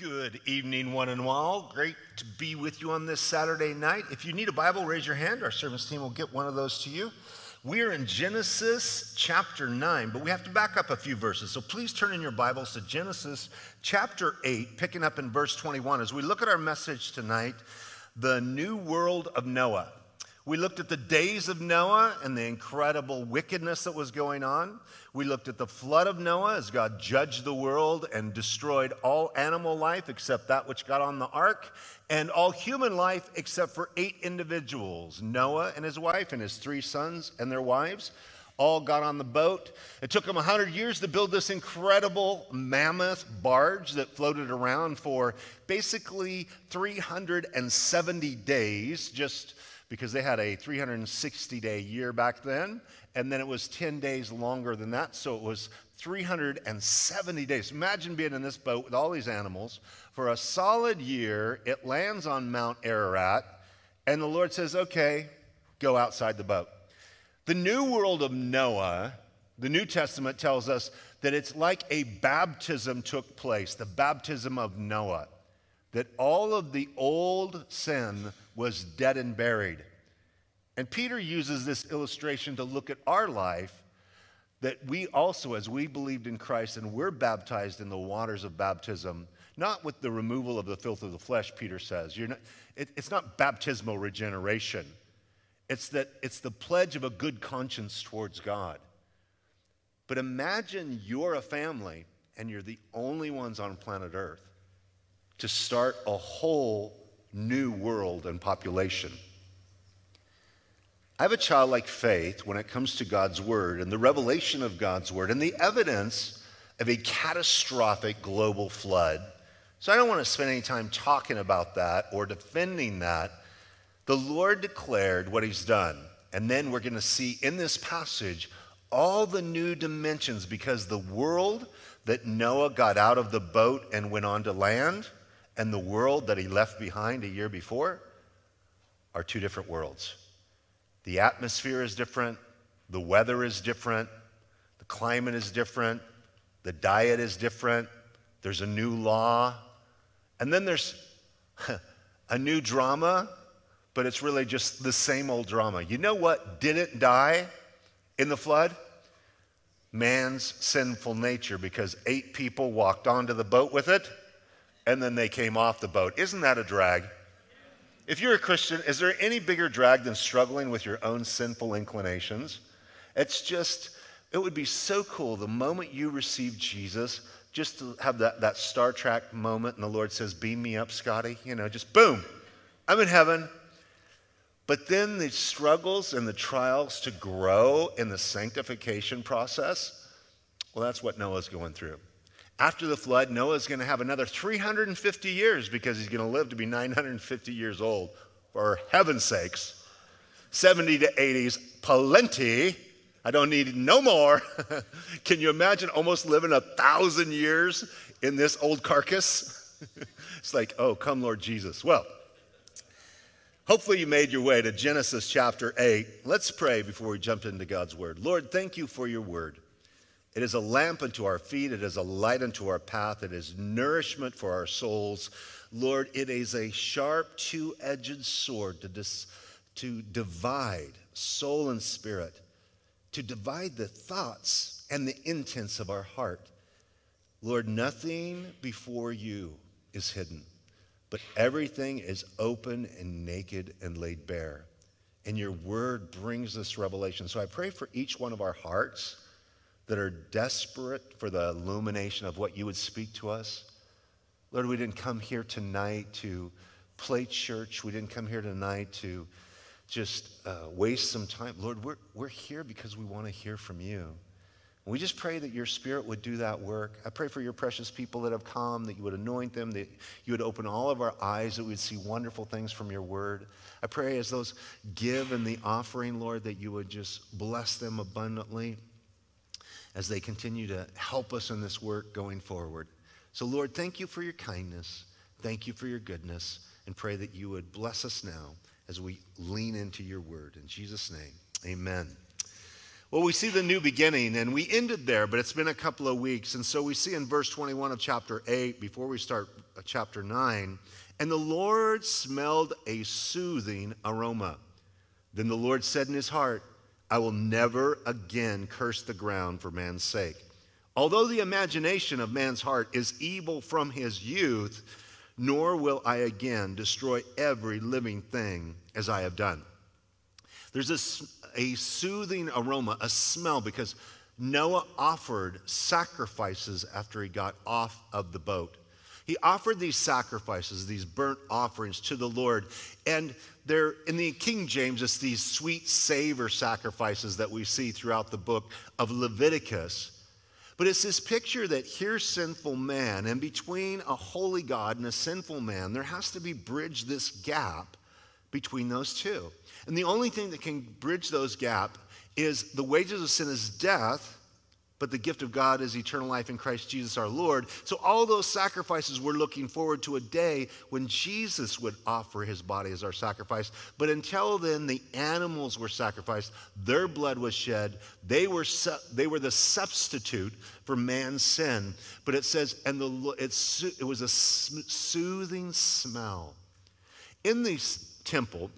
Good evening, one and all. Great to be with you on this Saturday night. If you need a Bible, raise your hand. Our service team will get one of those to you. We're in Genesis chapter 9, but we have to back up a few verses. So please turn in your Bibles to Genesis chapter 8, picking up in verse 21. As we look at our message tonight, the new world of Noah. We looked at the days of Noah and the incredible wickedness that was going on. We looked at the flood of Noah as God judged the world and destroyed all animal life except that which got on the ark, and all human life except for eight individuals Noah and his wife, and his three sons and their wives. All got on the boat. It took them 100 years to build this incredible mammoth barge that floated around for basically 370 days, just because they had a 360 day year back then, and then it was 10 days longer than that, so it was 370 days. Imagine being in this boat with all these animals for a solid year. It lands on Mount Ararat, and the Lord says, Okay, go outside the boat. The new world of Noah, the New Testament tells us that it's like a baptism took place, the baptism of Noah, that all of the old sin was dead and buried. And Peter uses this illustration to look at our life that we also, as we believed in Christ and we're baptized in the waters of baptism, not with the removal of the filth of the flesh, Peter says. Not, it, it's not baptismal regeneration. It's that it's the pledge of a good conscience towards God. But imagine you're a family and you're the only ones on planet Earth to start a whole new world and population. I have a childlike faith when it comes to God's word and the revelation of God's word and the evidence of a catastrophic global flood. So I don't want to spend any time talking about that or defending that. The Lord declared what he's done. And then we're going to see in this passage all the new dimensions because the world that Noah got out of the boat and went on to land and the world that he left behind a year before are two different worlds. The atmosphere is different, the weather is different, the climate is different, the diet is different, there's a new law, and then there's a new drama, but it's really just the same old drama. You know what didn't die in the flood? Man's sinful nature, because eight people walked onto the boat with it and then they came off the boat. Isn't that a drag? If you're a Christian, is there any bigger drag than struggling with your own sinful inclinations? It's just, it would be so cool the moment you receive Jesus, just to have that, that Star Trek moment and the Lord says, Beam me up, Scotty. You know, just boom, I'm in heaven. But then the struggles and the trials to grow in the sanctification process, well, that's what Noah's going through. After the flood, Noah's going to have another 350 years because he's going to live to be 950 years old. For heaven's sakes, 70 to 80s, plenty. I don't need no more. Can you imagine almost living a thousand years in this old carcass? it's like, oh, come, Lord Jesus. Well, hopefully you made your way to Genesis chapter 8. Let's pray before we jump into God's word. Lord, thank you for your word. It is a lamp unto our feet. It is a light unto our path. It is nourishment for our souls. Lord, it is a sharp, two edged sword to, dis, to divide soul and spirit, to divide the thoughts and the intents of our heart. Lord, nothing before you is hidden, but everything is open and naked and laid bare. And your word brings this revelation. So I pray for each one of our hearts that are desperate for the illumination of what you would speak to us. Lord, we didn't come here tonight to play church. We didn't come here tonight to just uh, waste some time. Lord, we're, we're here because we want to hear from you. we just pray that your spirit would do that work. I pray for your precious people that have come, that you would anoint them, that you would open all of our eyes, that we would see wonderful things from your word. I pray as those give in the offering, Lord, that you would just bless them abundantly as they continue to help us in this work going forward. So, Lord, thank you for your kindness. Thank you for your goodness. And pray that you would bless us now as we lean into your word. In Jesus' name, amen. Well, we see the new beginning, and we ended there, but it's been a couple of weeks. And so we see in verse 21 of chapter 8, before we start uh, chapter 9, and the Lord smelled a soothing aroma. Then the Lord said in his heart, I will never again curse the ground for man's sake. Although the imagination of man's heart is evil from his youth, nor will I again destroy every living thing as I have done. There's a, a soothing aroma, a smell, because Noah offered sacrifices after he got off of the boat. He offered these sacrifices, these burnt offerings to the Lord. And they're in the King James, it's these sweet savor sacrifices that we see throughout the book of Leviticus. But it's this picture that here's sinful man, and between a holy God and a sinful man, there has to be bridged this gap between those two. And the only thing that can bridge those gap is the wages of sin is death, but the gift of God is eternal life in Christ Jesus our Lord. So all those sacrifices we're looking forward to a day when Jesus would offer his body as our sacrifice. But until then, the animals were sacrificed, their blood was shed, they were, su- they were the substitute for man's sin. But it says, and the, it, it was a soothing smell. In the temple,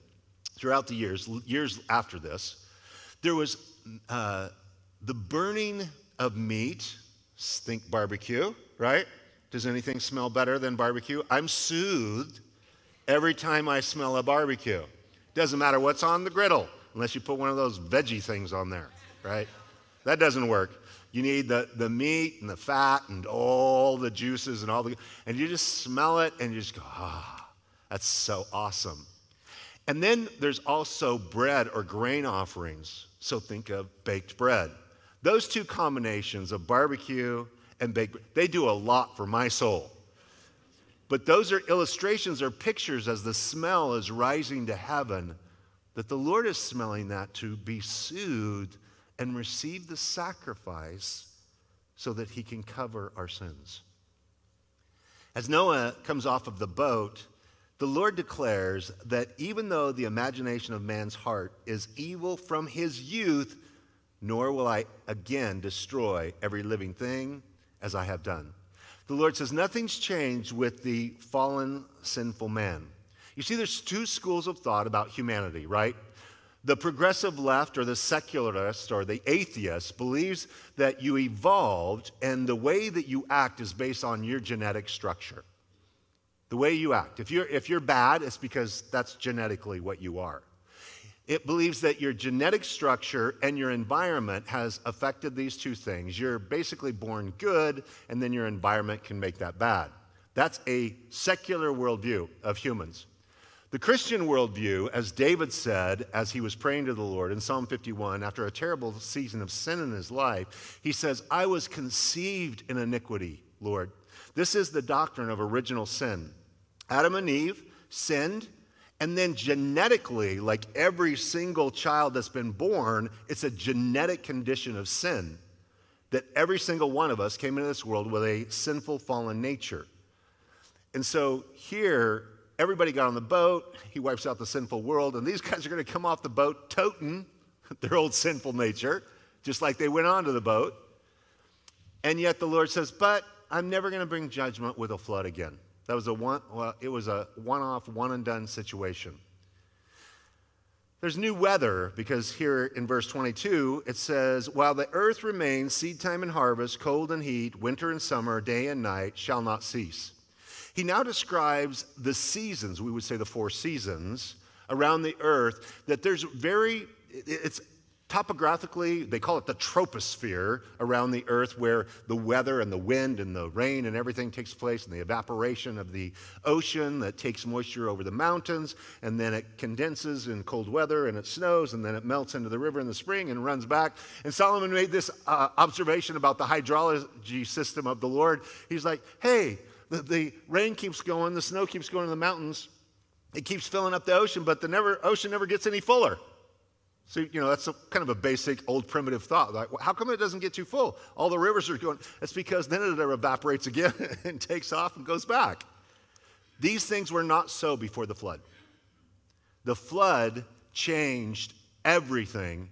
throughout the years, years after this, there was uh, the burning of meat, think barbecue, right? Does anything smell better than barbecue? I'm soothed every time I smell a barbecue. Doesn't matter what's on the griddle, unless you put one of those veggie things on there, right? That doesn't work. You need the, the meat and the fat and all the juices and all the, and you just smell it and you just go, ah, that's so awesome. And then there's also bread or grain offerings. So think of baked bread. Those two combinations of barbecue and baked they do a lot for my soul. But those are illustrations or pictures as the smell is rising to heaven that the Lord is smelling that to be soothed and receive the sacrifice so that he can cover our sins. As Noah comes off of the boat, the Lord declares that even though the imagination of man's heart is evil from his youth, nor will I again destroy every living thing as I have done. The Lord says, Nothing's changed with the fallen, sinful man. You see, there's two schools of thought about humanity, right? The progressive left or the secularist or the atheist believes that you evolved and the way that you act is based on your genetic structure. The way you act. If you're, if you're bad, it's because that's genetically what you are. It believes that your genetic structure and your environment has affected these two things. You're basically born good, and then your environment can make that bad. That's a secular worldview of humans. The Christian worldview, as David said as he was praying to the Lord in Psalm 51, after a terrible season of sin in his life, he says, I was conceived in iniquity, Lord. This is the doctrine of original sin. Adam and Eve sinned and then genetically, like every single child that's been born, it's a genetic condition of sin that every single one of us came into this world with a sinful, fallen nature. And so here, everybody got on the boat. He wipes out the sinful world, and these guys are going to come off the boat toting their old sinful nature, just like they went onto the boat. And yet the Lord says, But I'm never going to bring judgment with a flood again. That was a one, well, it was a one off, one and done situation. There's new weather because here in verse 22 it says, While the earth remains, seed time and harvest, cold and heat, winter and summer, day and night shall not cease. He now describes the seasons, we would say the four seasons, around the earth, that there's very, it's Topographically, they call it the troposphere around the earth, where the weather and the wind and the rain and everything takes place, and the evaporation of the ocean that takes moisture over the mountains, and then it condenses in cold weather and it snows, and then it melts into the river in the spring and runs back. And Solomon made this uh, observation about the hydrology system of the Lord. He's like, hey, the, the rain keeps going, the snow keeps going in the mountains, it keeps filling up the ocean, but the never, ocean never gets any fuller. So, you know, that's a, kind of a basic old primitive thought. Like, how come it doesn't get too full? All the rivers are going. It's because then it evaporates again and takes off and goes back. These things were not so before the flood. The flood changed everything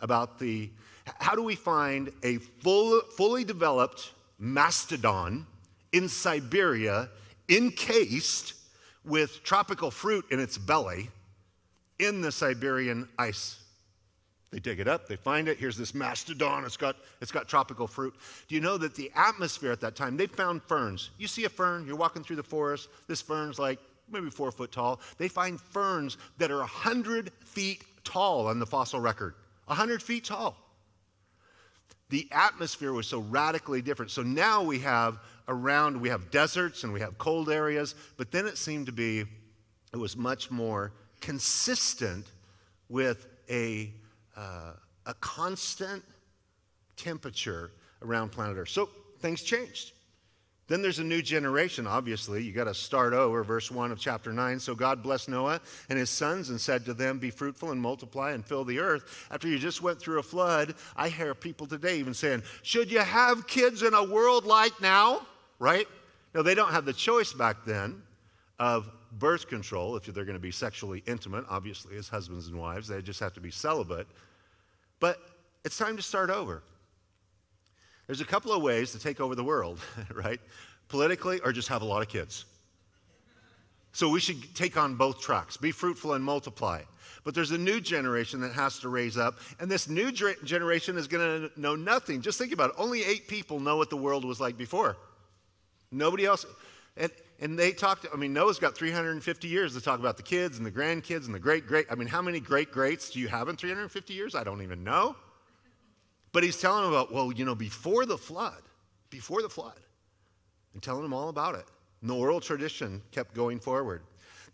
about the. How do we find a full, fully developed mastodon in Siberia encased with tropical fruit in its belly in the Siberian ice? They dig it up, they find it. Here's this mastodon, it's got, it's got tropical fruit. Do you know that the atmosphere at that time, they found ferns. You see a fern, you're walking through the forest, this fern's like maybe four foot tall. They find ferns that are 100 feet tall on the fossil record. 100 feet tall. The atmosphere was so radically different. So now we have around, we have deserts and we have cold areas, but then it seemed to be, it was much more consistent with a uh, a constant temperature around planet Earth. So things changed. Then there's a new generation, obviously. You got to start over, verse 1 of chapter 9. So God blessed Noah and his sons and said to them, Be fruitful and multiply and fill the earth. After you just went through a flood, I hear people today even saying, Should you have kids in a world like now? Right? No, they don't have the choice back then of birth control if they're going to be sexually intimate, obviously, as husbands and wives. They just have to be celibate. But it's time to start over. There's a couple of ways to take over the world, right? Politically, or just have a lot of kids. So we should take on both tracks be fruitful and multiply. But there's a new generation that has to raise up, and this new generation is going to know nothing. Just think about it. Only eight people know what the world was like before. Nobody else. And, and they talked, I mean, Noah's got 350 years to talk about the kids and the grandkids and the great great. I mean, how many great greats do you have in 350 years? I don't even know. But he's telling them about, well, you know, before the flood, before the flood, and telling them all about it. And the oral tradition kept going forward.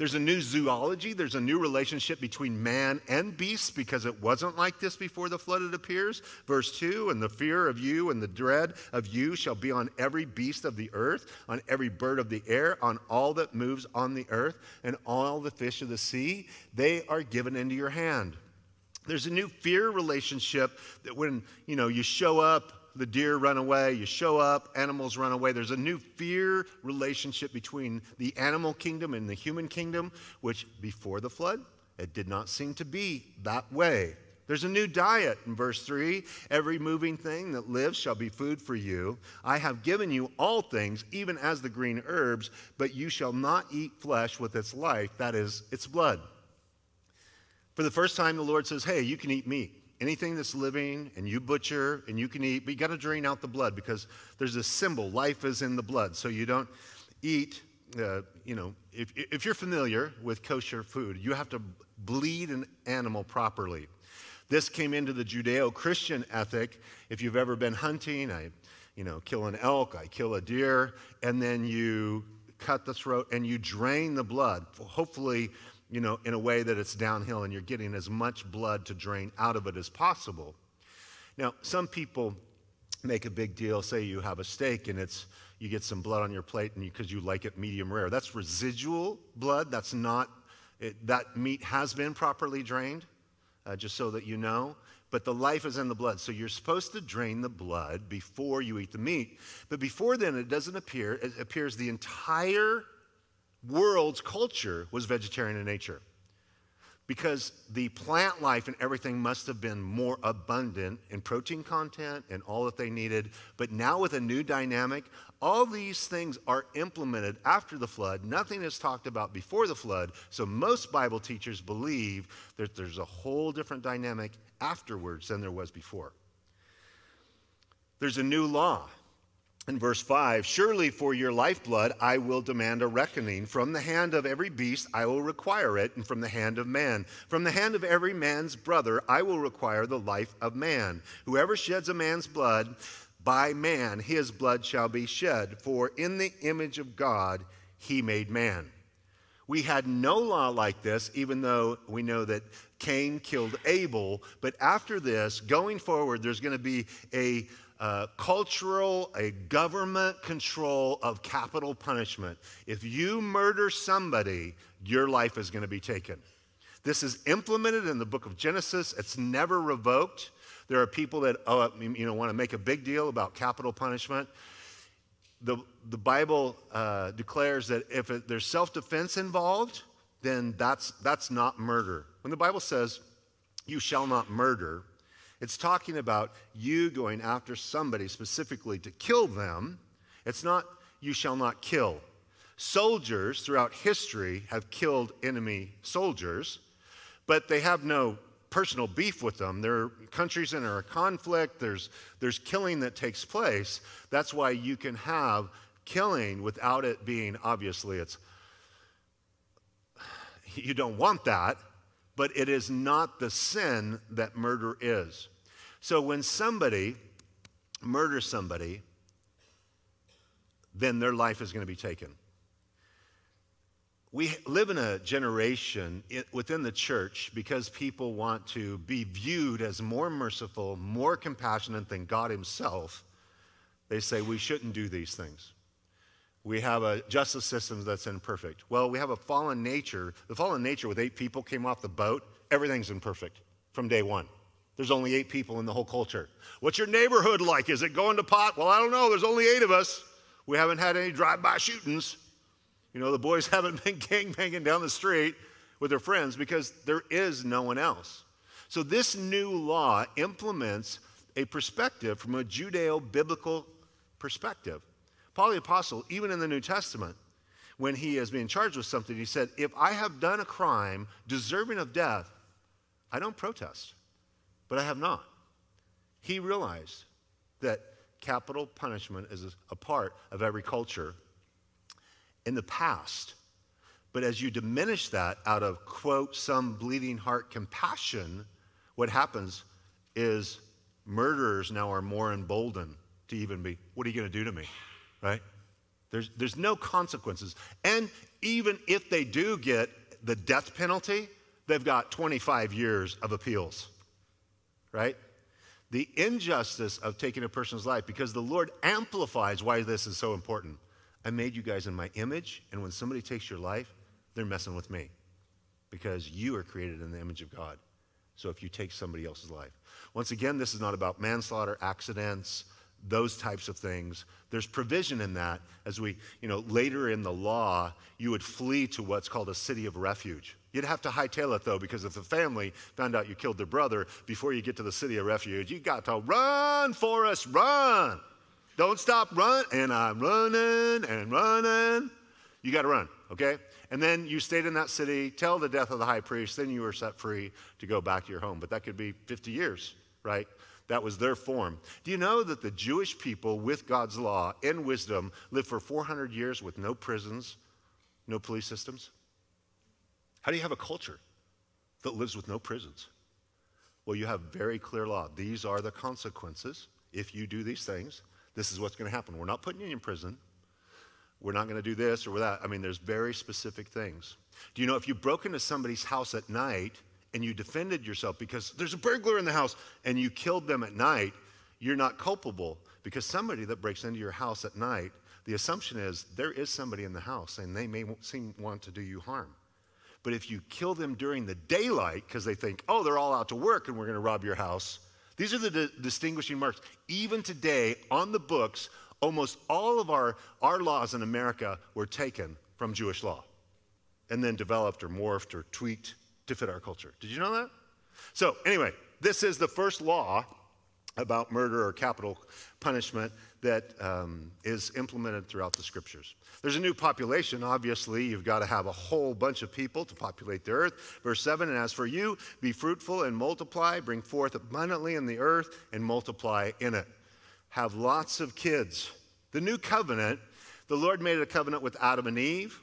There's a new zoology, there's a new relationship between man and beasts because it wasn't like this before the flood, it appears. Verse 2 And the fear of you and the dread of you shall be on every beast of the earth, on every bird of the air, on all that moves on the earth, and all the fish of the sea. They are given into your hand. There's a new fear relationship that when you know you show up the deer run away, you show up, animals run away. There's a new fear relationship between the animal kingdom and the human kingdom, which before the flood, it did not seem to be that way. There's a new diet in verse 3 Every moving thing that lives shall be food for you. I have given you all things, even as the green herbs, but you shall not eat flesh with its life, that is, its blood. For the first time, the Lord says, Hey, you can eat meat anything that's living and you butcher and you can eat, but you got to drain out the blood because there's a symbol life is in the blood. So you don't eat, uh, you know, if, if you're familiar with kosher food, you have to bleed an animal properly. This came into the Judeo Christian ethic. If you've ever been hunting, I, you know, kill an elk, I kill a deer, and then you cut the throat and you drain the blood. Hopefully, you know, in a way that it's downhill and you're getting as much blood to drain out of it as possible. Now, some people make a big deal, say you have a steak and it's you get some blood on your plate and you because you, you, like it medium rare. That's residual blood. That's not it, that meat has been properly drained, uh, just so that you know. But the life is in the blood, so you're supposed to drain the blood before you eat the meat. But before then, it doesn't appear. It appears the entire world's culture was vegetarian in nature because the plant life and everything must have been more abundant in protein content and all that they needed. But now, with a new dynamic, all these things are implemented after the flood. Nothing is talked about before the flood. So, most Bible teachers believe that there's a whole different dynamic afterwards than there was before. There's a new law in verse 5 Surely for your lifeblood I will demand a reckoning. From the hand of every beast I will require it, and from the hand of man. From the hand of every man's brother I will require the life of man. Whoever sheds a man's blood, by man his blood shall be shed. For in the image of God he made man. We had no law like this, even though we know that Cain killed Abel. But after this, going forward, there's going to be a uh, cultural, a government control of capital punishment. If you murder somebody, your life is going to be taken. This is implemented in the book of Genesis. It's never revoked. There are people that oh, you know, want to make a big deal about capital punishment. The, the Bible uh, declares that if it, there's self defense involved, then that's, that's not murder. When the Bible says, you shall not murder, It's talking about you going after somebody specifically to kill them. It's not, you shall not kill. Soldiers throughout history have killed enemy soldiers, but they have no personal beef with them. There are countries that are in a conflict, there's, there's killing that takes place. That's why you can have killing without it being obviously it's you don't want that, but it is not the sin that murder is. So when somebody murders somebody, then their life is going to be taken. We live in a generation within the church because people want to be viewed as more merciful, more compassionate than God Himself. They say we shouldn't do these things. We have a justice system that's imperfect. Well, we have a fallen nature. The fallen nature, with eight people came off the boat, everything's imperfect from day one. There's only eight people in the whole culture. What's your neighborhood like? Is it going to pot? Well, I don't know. There's only eight of us. We haven't had any drive by shootings. You know, the boys haven't been gangbanging down the street with their friends because there is no one else. So, this new law implements a perspective from a Judeo biblical perspective. Paul the Apostle, even in the New Testament, when he is being charged with something, he said, If I have done a crime deserving of death, I don't protest, but I have not. He realized that capital punishment is a part of every culture in the past. But as you diminish that out of, quote, some bleeding heart compassion, what happens is murderers now are more emboldened to even be, what are you going to do to me? Right? There's, there's no consequences. And even if they do get the death penalty, they've got 25 years of appeals. Right? The injustice of taking a person's life, because the Lord amplifies why this is so important. I made you guys in my image, and when somebody takes your life, they're messing with me because you are created in the image of God. So if you take somebody else's life, once again, this is not about manslaughter, accidents, those types of things. There's provision in that as we, you know, later in the law, you would flee to what's called a city of refuge. You'd have to hightail it though, because if the family found out you killed their brother before you get to the city of refuge, you got to run, Forrest, run. Don't stop run, and I'm running and running. You got to run, okay? And then you stayed in that city till the death of the high priest. Then you were set free to go back to your home. But that could be 50 years, right? That was their form. Do you know that the Jewish people, with God's law and wisdom, lived for 400 years with no prisons, no police systems? How do you have a culture that lives with no prisons? Well, you have very clear law. These are the consequences if you do these things. This is what's going to happen. We're not putting you in prison. We're not going to do this or that. I mean, there's very specific things. Do you know if you broke into somebody's house at night and you defended yourself because there's a burglar in the house and you killed them at night, you're not culpable because somebody that breaks into your house at night, the assumption is there is somebody in the house and they may seem want to do you harm. But if you kill them during the daylight because they think, oh, they're all out to work and we're going to rob your house, these are the di- distinguishing marks. Even today, on the books, almost all of our, our laws in America were taken from Jewish law and then developed or morphed or tweaked to fit our culture. Did you know that? So, anyway, this is the first law about murder or capital punishment that um, is implemented throughout the scriptures. There's a new population. Obviously, you've got to have a whole bunch of people to populate the earth. Verse 7 And as for you, be fruitful and multiply, bring forth abundantly in the earth and multiply in it. Have lots of kids. The new covenant, the Lord made a covenant with Adam and Eve.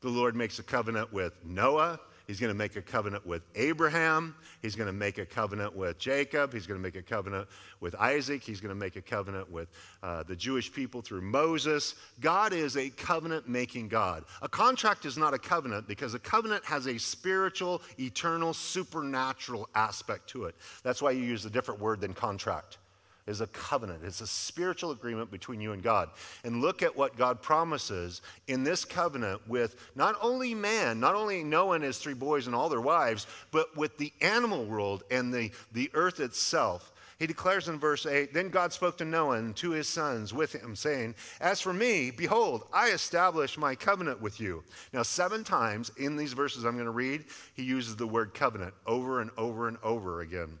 The Lord makes a covenant with Noah. He's going to make a covenant with Abraham. He's going to make a covenant with Jacob. He's going to make a covenant with Isaac. He's going to make a covenant with uh, the Jewish people through Moses. God is a covenant making God. A contract is not a covenant because a covenant has a spiritual, eternal, supernatural aspect to it. That's why you use a different word than contract is a covenant. It's a spiritual agreement between you and God. And look at what God promises in this covenant with not only man, not only Noah and his three boys and all their wives, but with the animal world and the, the earth itself. He declares in verse 8 Then God spoke to Noah and to his sons with him, saying, As for me, behold, I establish my covenant with you. Now, seven times in these verses I'm going to read, he uses the word covenant over and over and over again.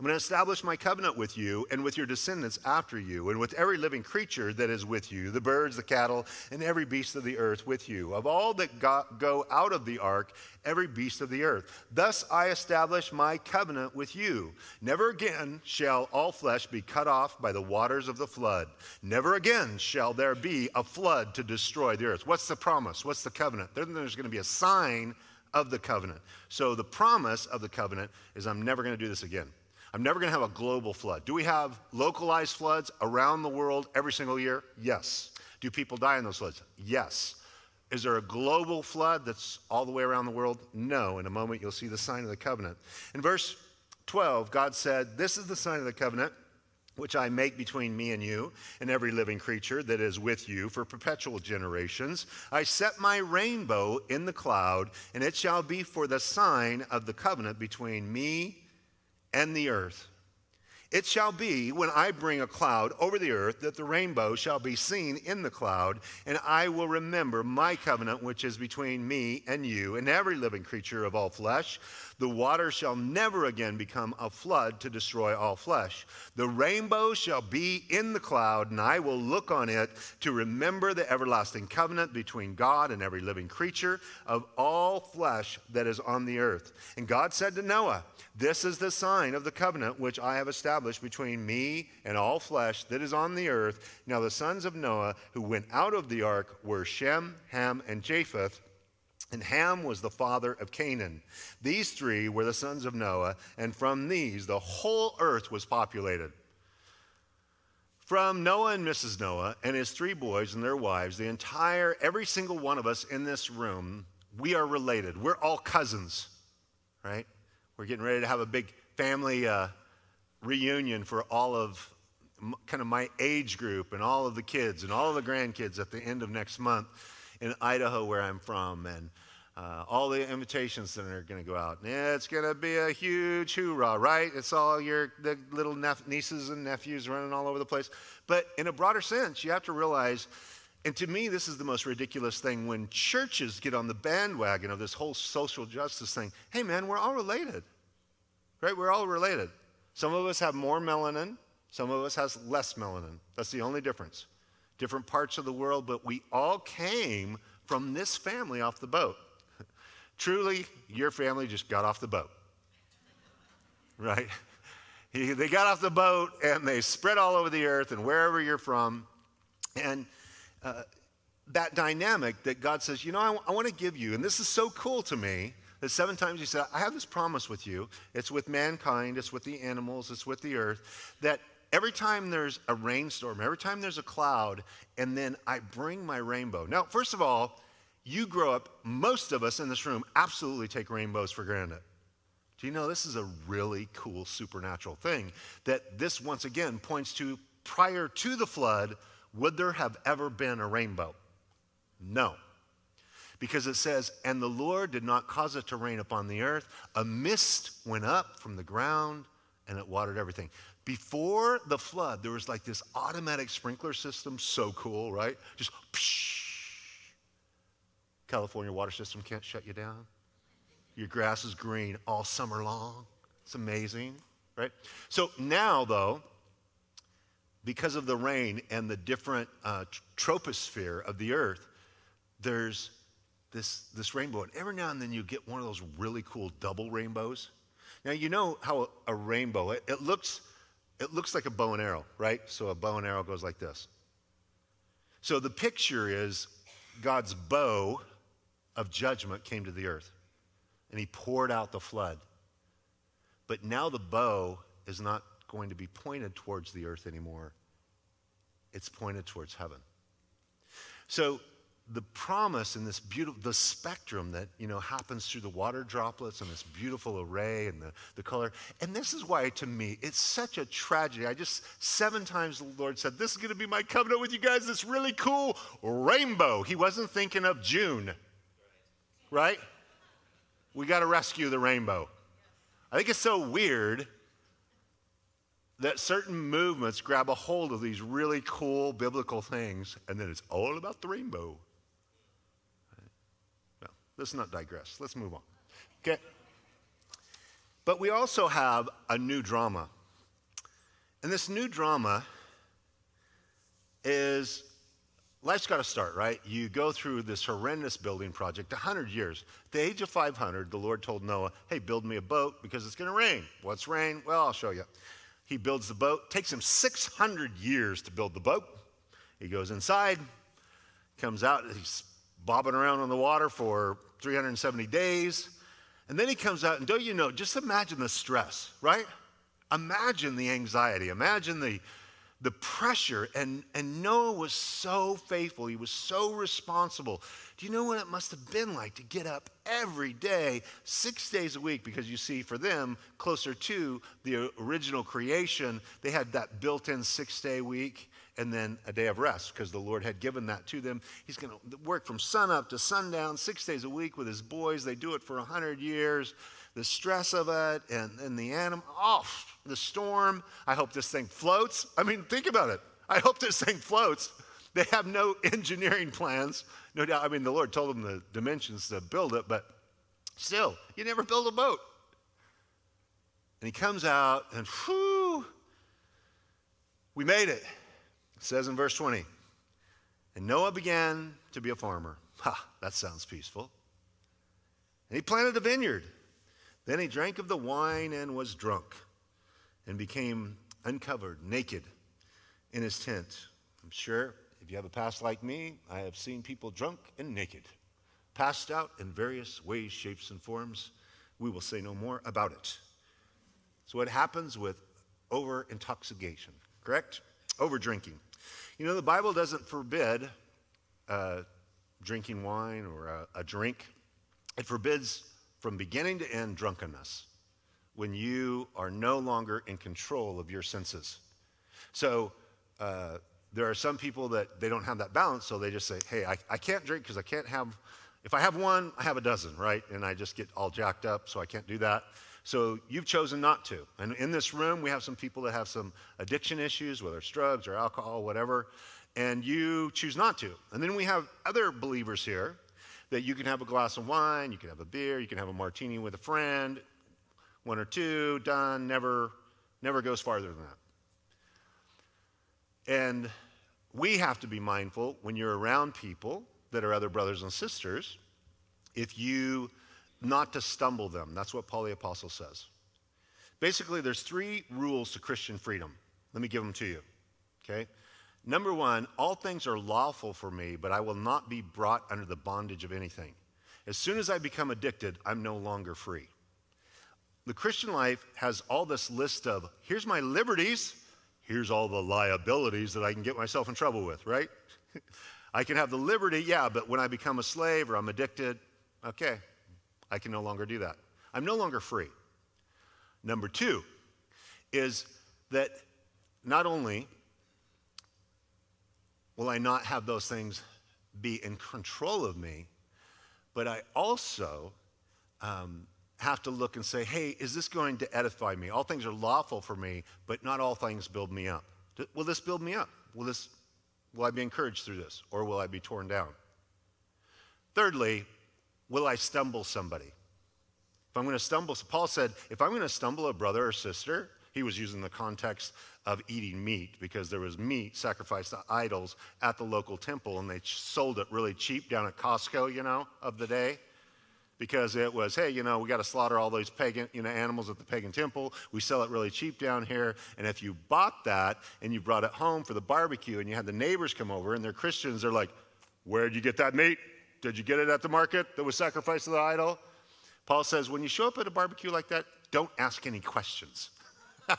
I'm going to establish my covenant with you and with your descendants after you, and with every living creature that is with you the birds, the cattle, and every beast of the earth with you. Of all that go out of the ark, every beast of the earth. Thus I establish my covenant with you. Never again shall all flesh be cut off by the waters of the flood. Never again shall there be a flood to destroy the earth. What's the promise? What's the covenant? Then there's going to be a sign of the covenant. So the promise of the covenant is I'm never going to do this again. I'm never going to have a global flood. Do we have localized floods around the world every single year? Yes. Do people die in those floods? Yes. Is there a global flood that's all the way around the world? No. In a moment, you'll see the sign of the covenant. In verse 12, God said, This is the sign of the covenant which I make between me and you and every living creature that is with you for perpetual generations. I set my rainbow in the cloud, and it shall be for the sign of the covenant between me and the earth. It shall be when I bring a cloud over the earth that the rainbow shall be seen in the cloud, and I will remember my covenant which is between me and you and every living creature of all flesh. The water shall never again become a flood to destroy all flesh. The rainbow shall be in the cloud, and I will look on it to remember the everlasting covenant between God and every living creature of all flesh that is on the earth. And God said to Noah, This is the sign of the covenant which I have established between me and all flesh that is on the earth. Now, the sons of Noah who went out of the ark were Shem, Ham, and Japheth. And Ham was the father of Canaan. These three were the sons of Noah, and from these the whole earth was populated. From Noah and Mrs. Noah and his three boys and their wives, the entire, every single one of us in this room, we are related. We're all cousins, right? We're getting ready to have a big family uh, reunion for all of kind of my age group and all of the kids and all of the grandkids at the end of next month in Idaho, where I'm from, and uh, all the invitations that are going to go out. It's going to be a huge hoorah, right? It's all your the little nep- nieces and nephews running all over the place. But in a broader sense, you have to realize. And to me, this is the most ridiculous thing when churches get on the bandwagon of this whole social justice thing. Hey, man, we're all related, right? We're all related. Some of us have more melanin, some of us has less melanin. That's the only difference. Different parts of the world, but we all came from this family off the boat. Truly, your family just got off the boat. Right? they got off the boat and they spread all over the earth and wherever you're from. And uh, that dynamic that God says, you know, I, I want to give you, and this is so cool to me that seven times he said, I have this promise with you. It's with mankind, it's with the animals, it's with the earth. That every time there's a rainstorm, every time there's a cloud, and then I bring my rainbow. Now, first of all, you grow up, most of us in this room absolutely take rainbows for granted. Do you know this is a really cool supernatural thing that this once again points to prior to the flood, would there have ever been a rainbow? No because it says, And the Lord did not cause it to rain upon the earth. A mist went up from the ground and it watered everything. Before the flood, there was like this automatic sprinkler system, so cool, right? Just psh. California water system can't shut you down. Your grass is green all summer long. It's amazing, right? So now, though, because of the rain and the different uh, troposphere of the earth, there's this, this rainbow. And every now and then you get one of those really cool double rainbows. Now, you know how a, a rainbow, it, it, looks, it looks like a bow and arrow, right? So a bow and arrow goes like this. So the picture is God's bow of judgment came to the earth and he poured out the flood. But now the bow is not going to be pointed towards the earth anymore, it's pointed towards heaven. So the promise and this beautiful the spectrum that you know happens through the water droplets and this beautiful array and the, the color. And this is why to me it's such a tragedy. I just seven times the lord said this is going to be my covenant with you guys this really cool rainbow. He wasn't thinking of june right? We got to rescue the rainbow. I think it's so weird that certain movements grab a hold of these really cool biblical things and then it's all about the rainbow Let's not digress. Let's move on. Okay? But we also have a new drama. And this new drama is life's got to start, right? You go through this horrendous building project, 100 years. At the age of 500, the Lord told Noah, hey, build me a boat because it's going to rain. What's rain? Well, I'll show you. He builds the boat. Takes him 600 years to build the boat. He goes inside, comes out, he's bobbing around on the water for 370 days. And then he comes out, and don't you know, just imagine the stress, right? Imagine the anxiety. Imagine the, the pressure. And, and Noah was so faithful. He was so responsible. Do you know what it must have been like to get up every day, six days a week? Because you see, for them, closer to the original creation, they had that built in six day week and then a day of rest because the Lord had given that to them. He's going to work from sunup to sundown, six days a week with his boys. They do it for 100 years. The stress of it and, and the animal, oh, the storm. I hope this thing floats. I mean, think about it. I hope this thing floats. They have no engineering plans. No doubt. I mean, the Lord told them the dimensions to build it, but still, you never build a boat. And he comes out, and whew, we made it. Says in verse 20, and Noah began to be a farmer. Ha, that sounds peaceful. And he planted a vineyard. Then he drank of the wine and was drunk and became uncovered, naked in his tent. I'm sure if you have a past like me, I have seen people drunk and naked, passed out in various ways, shapes, and forms. We will say no more about it. So, what happens with over intoxication, correct? Over drinking. You know, the Bible doesn't forbid uh, drinking wine or a, a drink, it forbids from beginning to end drunkenness when you are no longer in control of your senses. So, uh, there are some people that they don't have that balance, so they just say, hey, I, I can't drink because I can't have, if I have one, I have a dozen, right? And I just get all jacked up, so I can't do that. So you've chosen not to. And in this room, we have some people that have some addiction issues, whether it's drugs or alcohol, whatever, and you choose not to. And then we have other believers here that you can have a glass of wine, you can have a beer, you can have a martini with a friend, one or two, done, never, never goes farther than that. And we have to be mindful when you're around people that are other brothers and sisters, if you not to stumble them. That's what Paul the Apostle says. Basically, there's three rules to Christian freedom. Let me give them to you. Okay? Number one, all things are lawful for me, but I will not be brought under the bondage of anything. As soon as I become addicted, I'm no longer free. The Christian life has all this list of here's my liberties, here's all the liabilities that I can get myself in trouble with, right? I can have the liberty, yeah, but when I become a slave or I'm addicted, okay, I can no longer do that. I'm no longer free. Number two is that not only will I not have those things be in control of me, but I also um, have to look and say, hey, is this going to edify me? All things are lawful for me, but not all things build me up. Will this build me up? Will, this, will I be encouraged through this, or will I be torn down? Thirdly, will I stumble somebody? If I'm going to stumble, Paul said, if I'm going to stumble a brother or sister, he was using the context of eating meat because there was meat sacrificed to idols at the local temple and they sold it really cheap down at Costco, you know, of the day. Because it was, hey, you know, we got to slaughter all those pagan, you know, animals at the pagan temple. We sell it really cheap down here. And if you bought that and you brought it home for the barbecue and you had the neighbors come over and they're Christians, they're like, where'd you get that meat? Did you get it at the market that was sacrificed to the idol? Paul says, when you show up at a barbecue like that, don't ask any questions.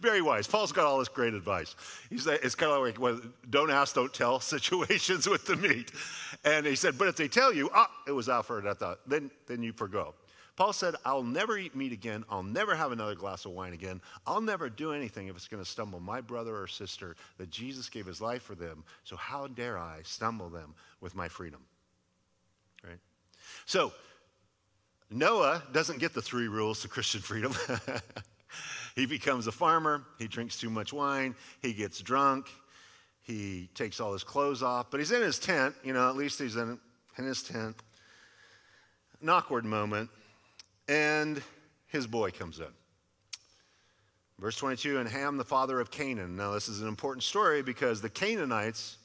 Very wise. Paul's got all this great advice. He's it's kind of like well, don't ask, don't tell situations with the meat. And he said, but if they tell you, ah, it was offered at the, then then you forgo. Paul said, I'll never eat meat again. I'll never have another glass of wine again. I'll never do anything if it's going to stumble my brother or sister that Jesus gave his life for them. So how dare I stumble them with my freedom? So, Noah doesn't get the three rules to Christian freedom. he becomes a farmer, he drinks too much wine, he gets drunk, he takes all his clothes off, but he's in his tent, you know, at least he's in, in his tent. An awkward moment. And his boy comes in. Verse 22 and Ham, the father of Canaan. Now, this is an important story because the Canaanites,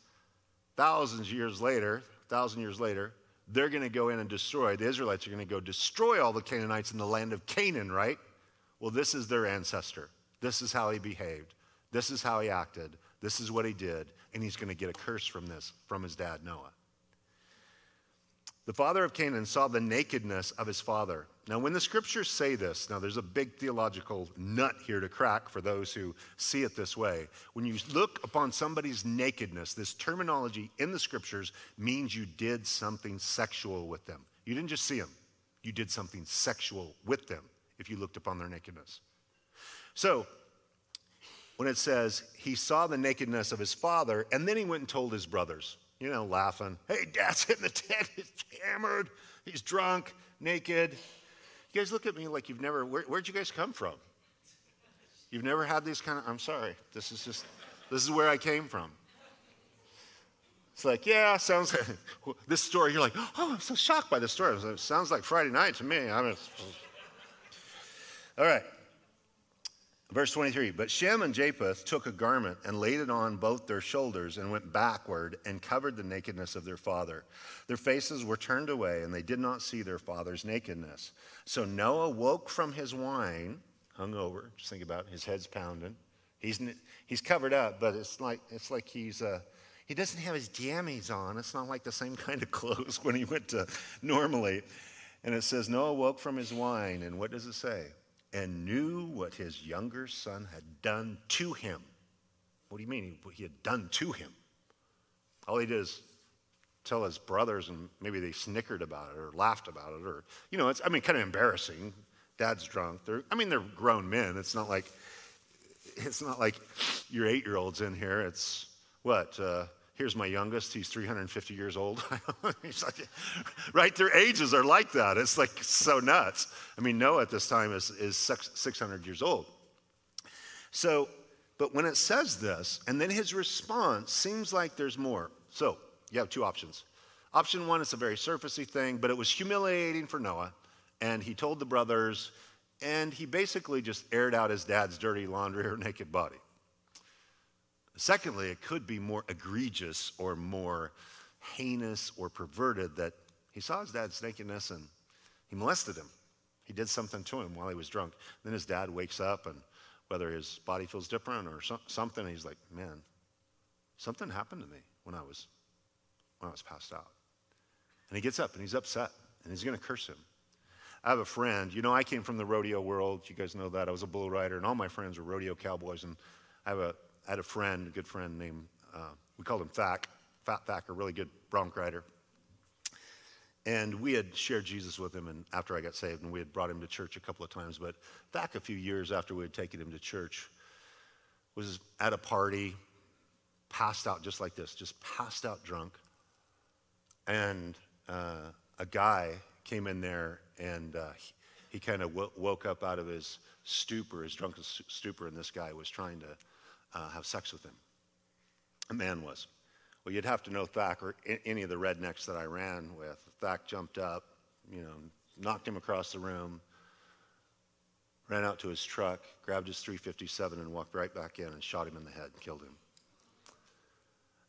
thousands of years later, thousand years later, they're going to go in and destroy. The Israelites are going to go destroy all the Canaanites in the land of Canaan, right? Well, this is their ancestor. This is how he behaved. This is how he acted. This is what he did. And he's going to get a curse from this, from his dad, Noah. The father of Canaan saw the nakedness of his father. Now, when the scriptures say this, now there's a big theological nut here to crack for those who see it this way. When you look upon somebody's nakedness, this terminology in the scriptures means you did something sexual with them. You didn't just see them, you did something sexual with them if you looked upon their nakedness. So, when it says he saw the nakedness of his father, and then he went and told his brothers you know, laughing. Hey, dad's in the tent. He's hammered. He's drunk, naked. You guys look at me like you've never, where, where'd you guys come from? You've never had these kind of, I'm sorry. This is just, this is where I came from. It's like, yeah, sounds like, this story, you're like, oh, I'm so shocked by this story. It sounds like Friday night to me. I mean, all right. Verse 23 But Shem and Japheth took a garment and laid it on both their shoulders and went backward and covered the nakedness of their father. Their faces were turned away, and they did not see their father's nakedness. So Noah woke from his wine, hung over. Just think about it, his head's pounding. He's, he's covered up, but it's like, it's like he's. Uh, he doesn't have his jammies on. It's not like the same kind of clothes when he went to normally. And it says, Noah woke from his wine. And what does it say? And knew what his younger son had done to him. What do you mean he, he had done to him? All he did is tell his brothers, and maybe they snickered about it or laughed about it, or, you know, it's, I mean, kind of embarrassing. Dad's drunk. They're, I mean, they're grown men. It's not like, it's not like your eight year old's in here. It's what? Uh, here's my youngest. He's 350 years old. like, right? Their ages are like that. It's like so nuts. I mean, Noah at this time is, is 600 years old. So, but when it says this, and then his response seems like there's more. So, you have two options. Option one, it's a very surfacey thing, but it was humiliating for Noah. And he told the brothers, and he basically just aired out his dad's dirty laundry or naked body. Secondly, it could be more egregious or more heinous or perverted that he saw his dad's nakedness and he molested him. He did something to him while he was drunk. Then his dad wakes up and whether his body feels different or so, something, he's like, man, something happened to me when I was when I was passed out. And he gets up and he's upset and he's going to curse him. I have a friend, you know, I came from the rodeo world. You guys know that. I was a bull rider, and all my friends were rodeo cowboys. And I have a I had a friend, a good friend named, uh, we called him Thack, Fat Thack, a really good bronc rider. And we had shared Jesus with him and after I got saved, and we had brought him to church a couple of times. But back a few years after we had taken him to church, was at a party, passed out just like this, just passed out drunk. And uh, a guy came in there and uh, he, he kind of w- woke up out of his stupor, his drunken stupor, and this guy was trying to uh, have sex with him. A man was. Well, you'd have to know Thack or any of the rednecks that I ran with. Thack jumped up, you know, knocked him across the room, ran out to his truck, grabbed his 357 and walked right back in and shot him in the head and killed him.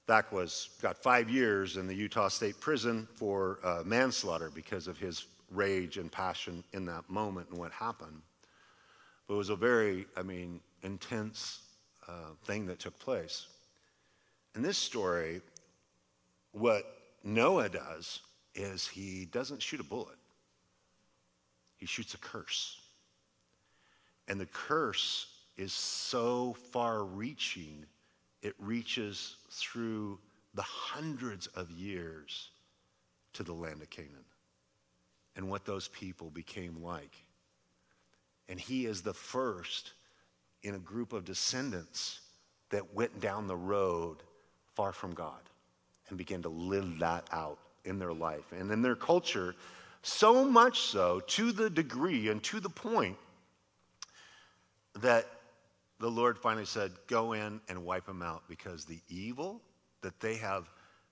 Thack was got five years in the Utah State Prison for uh, manslaughter because of his rage and passion in that moment and what happened. But it was a very, I mean, intense uh, thing that took place. In this story, what Noah does is he doesn't shoot a bullet, he shoots a curse. And the curse is so far reaching, it reaches through the hundreds of years to the land of Canaan and what those people became like. And he is the first in a group of descendants that went down the road far from God and began to live that out in their life and in their culture, so much so to the degree and to the point that the Lord finally said, Go in and wipe them out because the evil that they have,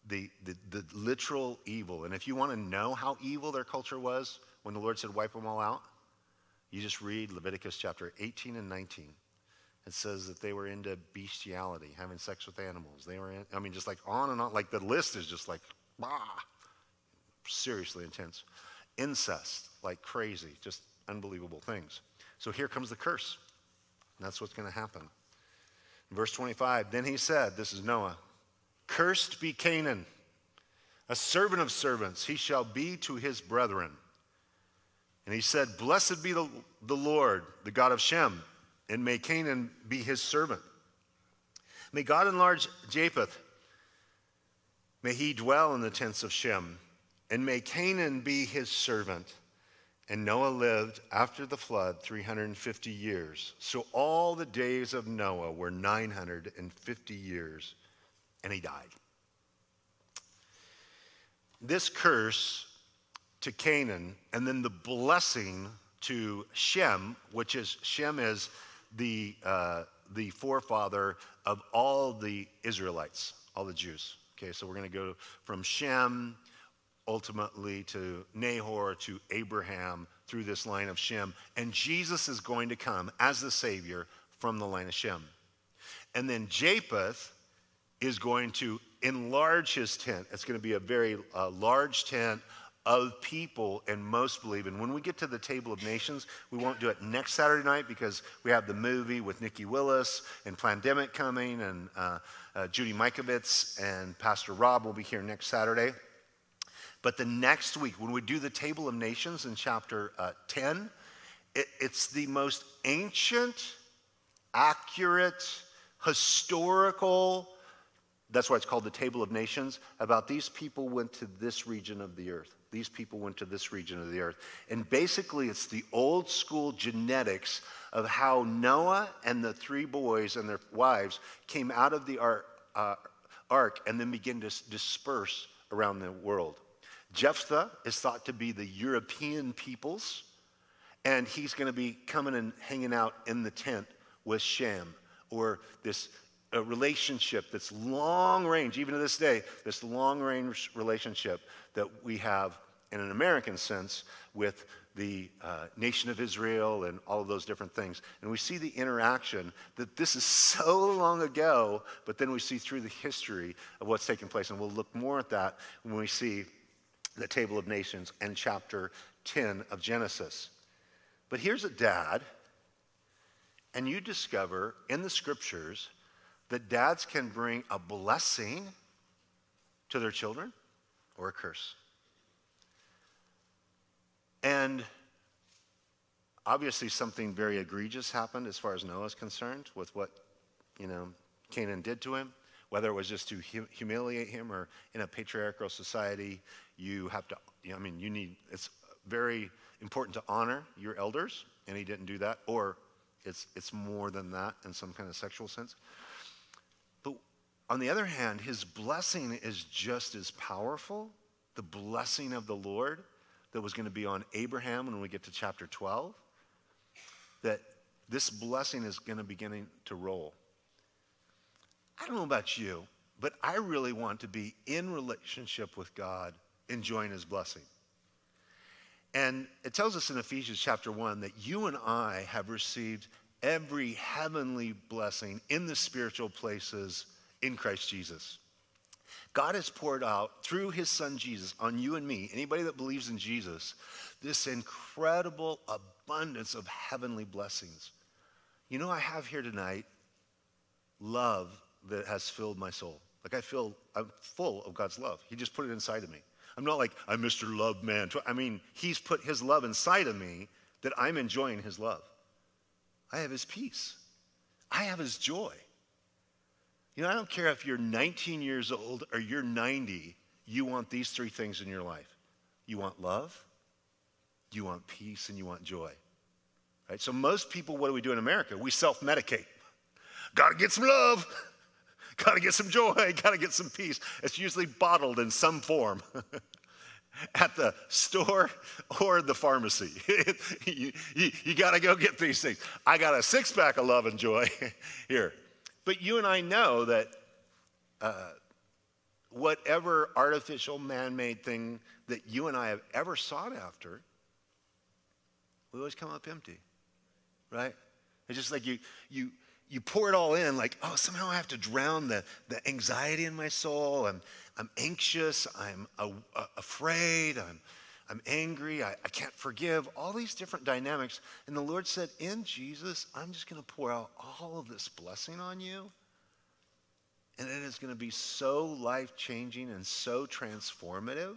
the, the, the literal evil, and if you want to know how evil their culture was when the Lord said, Wipe them all out, You just read Leviticus chapter 18 and 19. It says that they were into bestiality, having sex with animals. They were, in, I mean, just like on and on. Like the list is just like, bah, seriously intense. Incest, like crazy, just unbelievable things. So here comes the curse. And that's what's going to happen. verse 25, then he said, This is Noah, cursed be Canaan, a servant of servants, he shall be to his brethren. And he said, Blessed be the, the Lord, the God of Shem, and may Canaan be his servant. May God enlarge Japheth. May he dwell in the tents of Shem, and may Canaan be his servant. And Noah lived after the flood 350 years. So all the days of Noah were 950 years, and he died. This curse to Canaan, and then the blessing to Shem, which is Shem is the, uh, the forefather of all the Israelites, all the Jews. Okay, so we're going to go from Shem ultimately to Nahor to Abraham through this line of Shem. And Jesus is going to come as the Savior from the line of Shem. And then Japheth is going to enlarge his tent. It's going to be a very uh, large tent of people, and most believe. And when we get to the table of nations, we won't do it next Saturday night because we have the movie with Nikki Willis and Plandemic coming, and uh, uh, Judy Mikovits and Pastor Rob will be here next Saturday. But the next week, when we do the table of nations in chapter uh, 10, it, it's the most ancient, accurate, historical, that's why it's called the Table of Nations, about these people went to this region of the earth. These people went to this region of the earth. And basically, it's the old school genetics of how Noah and the three boys and their wives came out of the ark, uh, ark and then began to disperse around the world. Japheth is thought to be the European peoples, and he's going to be coming and hanging out in the tent with Shem, or this a relationship that's long range, even to this day, this long range relationship that we have in an American sense with the uh, nation of Israel and all of those different things. And we see the interaction that this is so long ago, but then we see through the history of what's taking place. And we'll look more at that when we see the Table of Nations and chapter 10 of Genesis. But here's a dad, and you discover in the scriptures that dads can bring a blessing to their children or a curse. And obviously, something very egregious happened as far as Noah is concerned with what, you know, Canaan did to him. Whether it was just to humiliate him or in a patriarchal society, you have to, you know, I mean, you need, it's very important to honor your elders, and he didn't do that. Or it's, it's more than that in some kind of sexual sense. But on the other hand, his blessing is just as powerful. The blessing of the Lord that was going to be on Abraham when we get to chapter 12, that this blessing is going to begin to roll. I don't know about you, but I really want to be in relationship with God, enjoying his blessing. And it tells us in Ephesians chapter 1 that you and I have received every heavenly blessing in the spiritual places in Christ Jesus. God has poured out through his son Jesus on you and me, anybody that believes in Jesus, this incredible abundance of heavenly blessings. You know, I have here tonight love that has filled my soul. Like I feel I'm full of God's love. He just put it inside of me. I'm not like I'm Mr. Love Man. I mean, He's put His love inside of me that I'm enjoying His love. I have His peace. I have His joy. You know, I don't care if you're 19 years old or you're 90, you want these three things in your life. You want love, you want peace, and you want joy. Right? So most people, what do we do in America? We self-medicate. Gotta get some love. Gotta get some joy. Gotta get some peace. It's usually bottled in some form. at the store or the pharmacy. you, you, you got to go get these things. I got a six pack of love and joy. Here, but you and I know that uh, whatever artificial man made thing that you and I have ever sought after we always come up empty, right? It's just like you, you, you pour it all in, like, oh, somehow I have to drown the, the anxiety in my soul. I'm, I'm anxious. I'm a, a, afraid. I'm, I'm angry. I, I can't forgive. All these different dynamics. And the Lord said, in Jesus, I'm just going to pour out all of this blessing on you. And it is going to be so life changing and so transformative.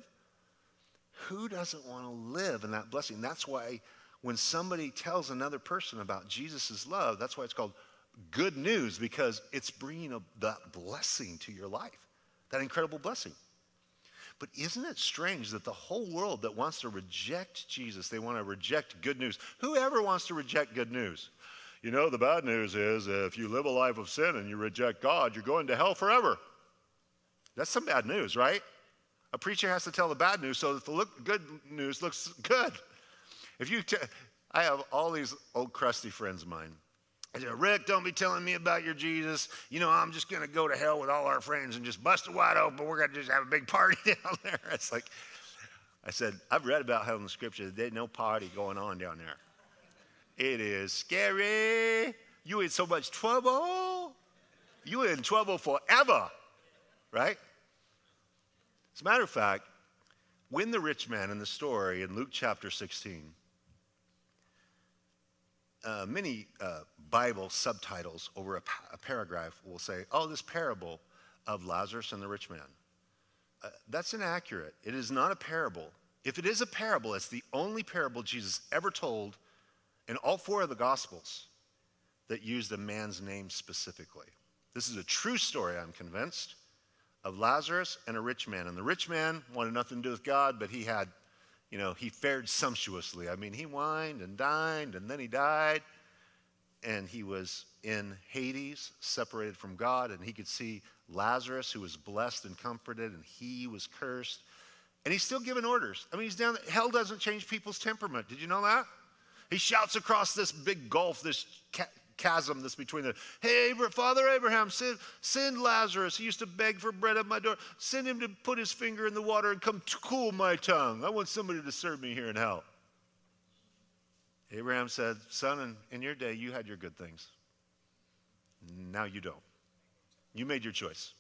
Who doesn't want to live in that blessing? That's why when somebody tells another person about Jesus' love, that's why it's called good news, because it's bringing a, that blessing to your life, that incredible blessing. But isn't it strange that the whole world that wants to reject Jesus, they want to reject good news? Whoever wants to reject good news? You know, the bad news is if you live a life of sin and you reject God, you're going to hell forever. That's some bad news, right? A preacher has to tell the bad news so that the look, good news looks good. If you, t- I have all these old crusty friends of mine. I said, Rick, don't be telling me about your Jesus. You know, I'm just going to go to hell with all our friends and just bust it wide open. We're going to just have a big party down there. It's like, I said, I've read about hell in the scripture. There's no party going on down there. It is scary. You in so much trouble. You in trouble forever, right? As a matter of fact, when the rich man in the story in Luke chapter 16, uh, many uh, Bible subtitles over a, a, paragraph will say, oh, this parable of Lazarus and the rich man. Uh, that's inaccurate. It is not a parable. If it is a parable, it's the only parable Jesus ever told in all four of the Gospels that used a man's name specifically. This is a true story, I'm convinced, of Lazarus and a rich man. And the rich man wanted nothing to do with God, but he had you know, he fared sumptuously. I mean, he wined and dined, and then he died, and he was in Hades, separated from God, and he could see Lazarus, who was blessed and comforted, and he was cursed. And he's still giving orders. I mean, he's down, hell doesn't change people's temperament. Did you know that? He shouts across this big gulf, this chasm that's between them. Hey, Father Abraham, send, send Lazarus. He used to beg for bread at my door. Send him to put his finger in the water and come cool my tongue. I want somebody to serve me here in hell. Abraham said, Son, in, in your day, you had your good things. Now you don't. You made your choice.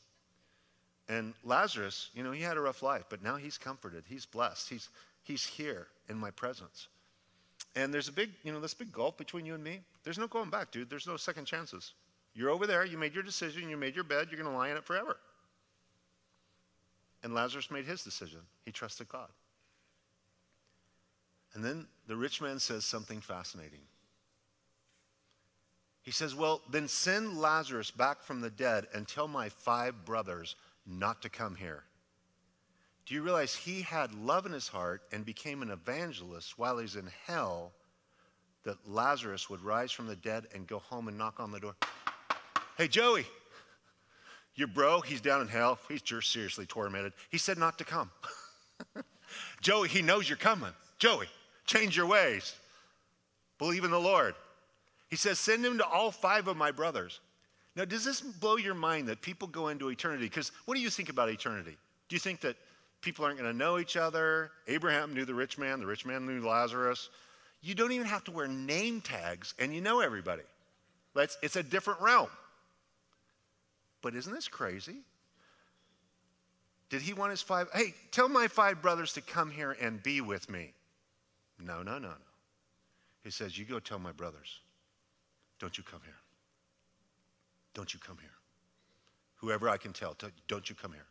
And Lazarus, you know, he had a rough life, but now he's comforted. He's blessed. He's, he's here in my presence. And there's a big, you know, this big gulf between you and me. There's no going back, dude. There's no second chances. You're over there, you made your decision, you made your bed, you're going to lie in it forever. And Lazarus made his decision. He trusted God. And then the rich man says something fascinating. He says, Well, then send Lazarus back from the dead and tell my five brothers not to come here. Do you realize he had love in his heart and became an evangelist while he's in hell? That Lazarus would rise from the dead and go home and knock on the door. Hey, Joey, your bro, he's down in hell. He's seriously tormented. He said not to come. Joey, he knows you're coming. Joey, change your ways. Believe in the Lord. He says, send him to all five of my brothers. Now, does this blow your mind that people go into eternity? Because what do you think about eternity? Do you think that People aren't going to know each other. Abraham knew the rich man, the rich man knew Lazarus. You don't even have to wear name tags, and you know everybody. It's, it's a different realm. But isn't this crazy? Did he want his five? Hey, tell my five brothers to come here and be with me. No, no, no, no. He says, You go tell my brothers, don't you come here. Don't you come here. Whoever I can tell, don't you come here.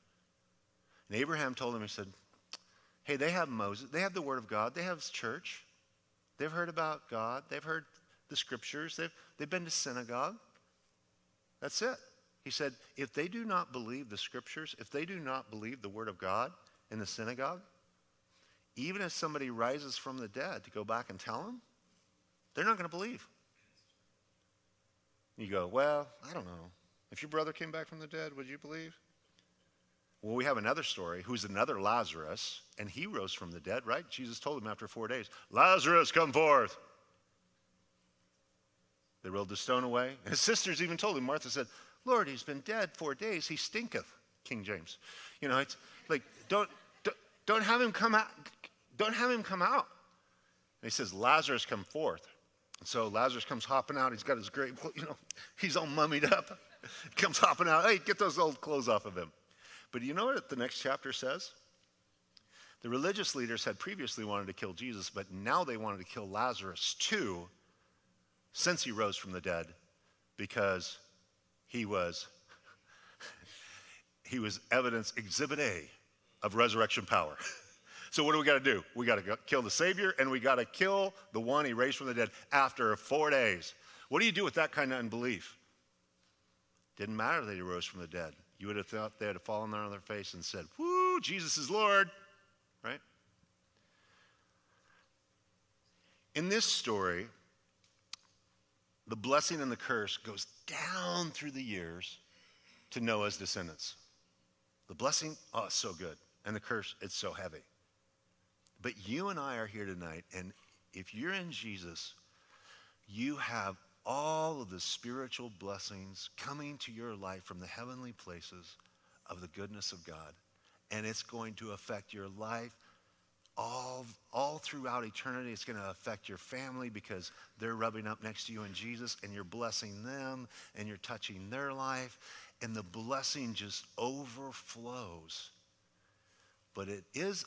And Abraham told him, he said, Hey, they have Moses, they have the Word of God, they have church, they've heard about God, they've heard the scriptures, they've, they've been to synagogue. That's it. He said, If they do not believe the scriptures, if they do not believe the Word of God in the synagogue, even if somebody rises from the dead to go back and tell them, they're not going to believe. You go, Well, I don't know. If your brother came back from the dead, would you believe? Well, we have another story who's another Lazarus, and he rose from the dead, right? Jesus told him after four days, Lazarus, come forth. They rolled the stone away. And his sisters even told him, Martha said, Lord, he's been dead four days. He stinketh, King James. You know, it's like, don't, don't, don't have him come out. Don't have him come out. he says, Lazarus, come forth. And so Lazarus comes hopping out. He's got his great, you know, he's all mummied up. comes hopping out. Hey, get those old clothes off of him. But you know what the next chapter says? The religious leaders had previously wanted to kill Jesus, but now they wanted to kill Lazarus too, since he rose from the dead, because he was he was evidence exhibit A of resurrection power. so what do we got to do? We got to kill the Savior, and we got to kill the one he raised from the dead after four days. What do you do with that kind of unbelief? Didn't matter that he rose from the dead. You would have thought they had fallen on their face and said, Woo, Jesus is Lord right? In this story, the blessing and the curse goes down through the years to Noah's descendants. The blessing, oh, it's so good. And the curse, it's so heavy. But you and I are here tonight, and if you're in Jesus, you have all of the spiritual blessings coming to your life from the heavenly places of the goodness of God and it's going to affect your life all, all throughout eternity. It's going to affect your family because they're rubbing up next to you in Jesus and you're blessing them and you're touching their life, and the blessing just overflows. But it is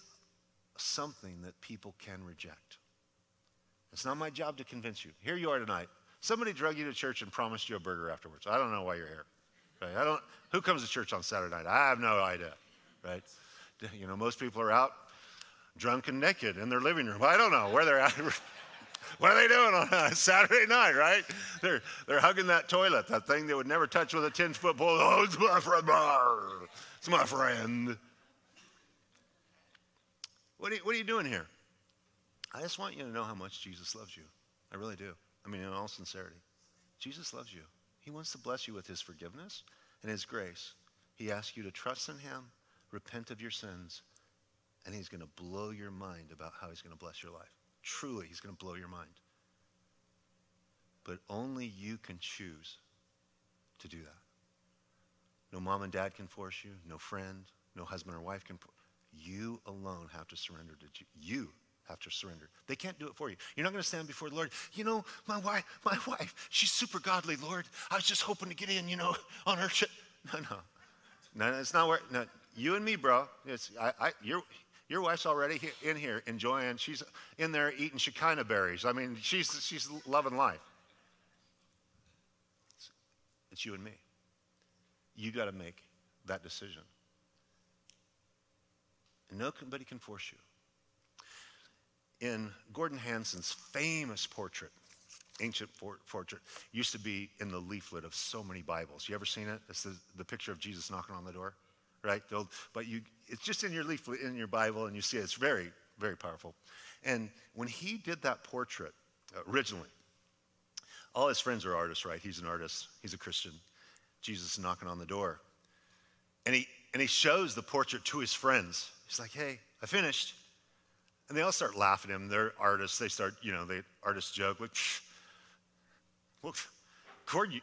something that people can reject. It's not my job to convince you. Here you are tonight. Somebody drug you to church and promised you a burger afterwards. I don't know why you're here. Right? I don't. Who comes to church on Saturday night? I have no idea right? You know, most people are out drunk and naked in their living room. I don't know where they're at. what are they doing on a Saturday night, right? They're, they're hugging that toilet, that thing they would never touch with a 10 foot pole. Oh, it's my friend. It's my friend. What are, you, what are you doing here? I just want you to know how much Jesus loves you. I really do. I mean, in all sincerity. Jesus loves you. He wants to bless you with his forgiveness and his grace. He asks you to trust in him repent of your sins, and he's going to blow your mind about how he's going to bless your life. Truly, he's going to blow your mind. But only you can choose to do that. No mom and dad can force you, no friend, no husband or wife can. You alone have to surrender to you to surrender. They can't do it for you. You're not going to stand before the Lord. You know, my wife, my wife, she's super godly, Lord. I was just hoping to get in, you know, on her shit. No, no. No, it's not where, no, you and me, bro. It's, I, I, your, your wife's already in here enjoying, she's in there eating Shekinah berries. I mean, she's, she's loving life. It's, it's you and me. You got to make that decision. Nobody can force you. In Gordon Hanson's famous portrait, ancient portrait, used to be in the leaflet of so many Bibles. You ever seen it? It's the, the picture of Jesus knocking on the door right? But you, it's just in your leaflet in your Bible, and you see it. It's very, very powerful. And when he did that portrait uh, originally, all his friends are artists, right? He's an artist. He's a Christian. Jesus is knocking on the door, and he and he shows the portrait to his friends. He's like, "Hey, I finished." And they all start laughing at him. They're artists. They start, you know, the artists joke like, "Look, Cord, you,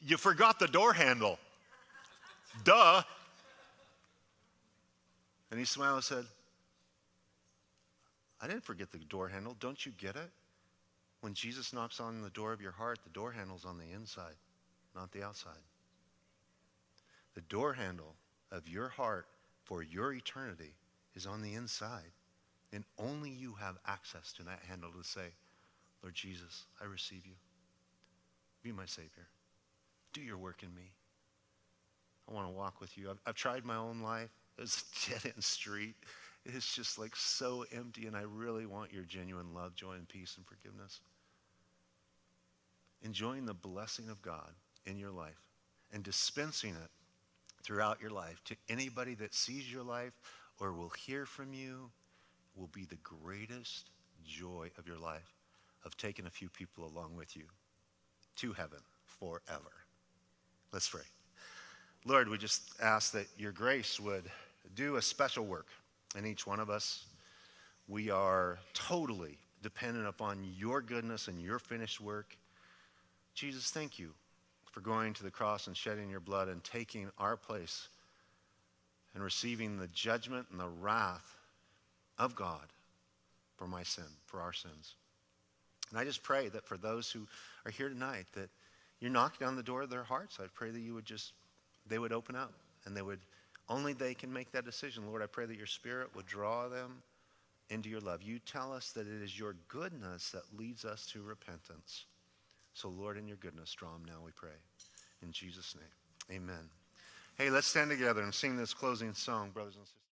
you forgot the door handle." Duh. And he smiled and said, I didn't forget the door handle. Don't you get it? When Jesus knocks on the door of your heart, the door handle's on the inside, not the outside. The door handle of your heart for your eternity is on the inside. And only you have access to that handle to say, Lord Jesus, I receive you. Be my Savior. Do your work in me. I want to walk with you. I've, I've tried my own life. It's dead end street. It's just like so empty, and I really want your genuine love, joy, and peace and forgiveness. Enjoying the blessing of God in your life and dispensing it throughout your life to anybody that sees your life or will hear from you will be the greatest joy of your life of taking a few people along with you to heaven forever. Let's pray. Lord, we just ask that your grace would do a special work in each one of us. We are totally dependent upon your goodness and your finished work. Jesus, thank you for going to the cross and shedding your blood and taking our place and receiving the judgment and the wrath of God for my sin, for our sins. And I just pray that for those who are here tonight, that you're knocking on the door of their hearts. I pray that you would just, they would open up and they would, only they can make that decision. Lord, I pray that your spirit would draw them into your love. You tell us that it is your goodness that leads us to repentance. So, Lord, in your goodness, draw them now, we pray. In Jesus' name, amen. Hey, let's stand together and sing this closing song, brothers and sisters.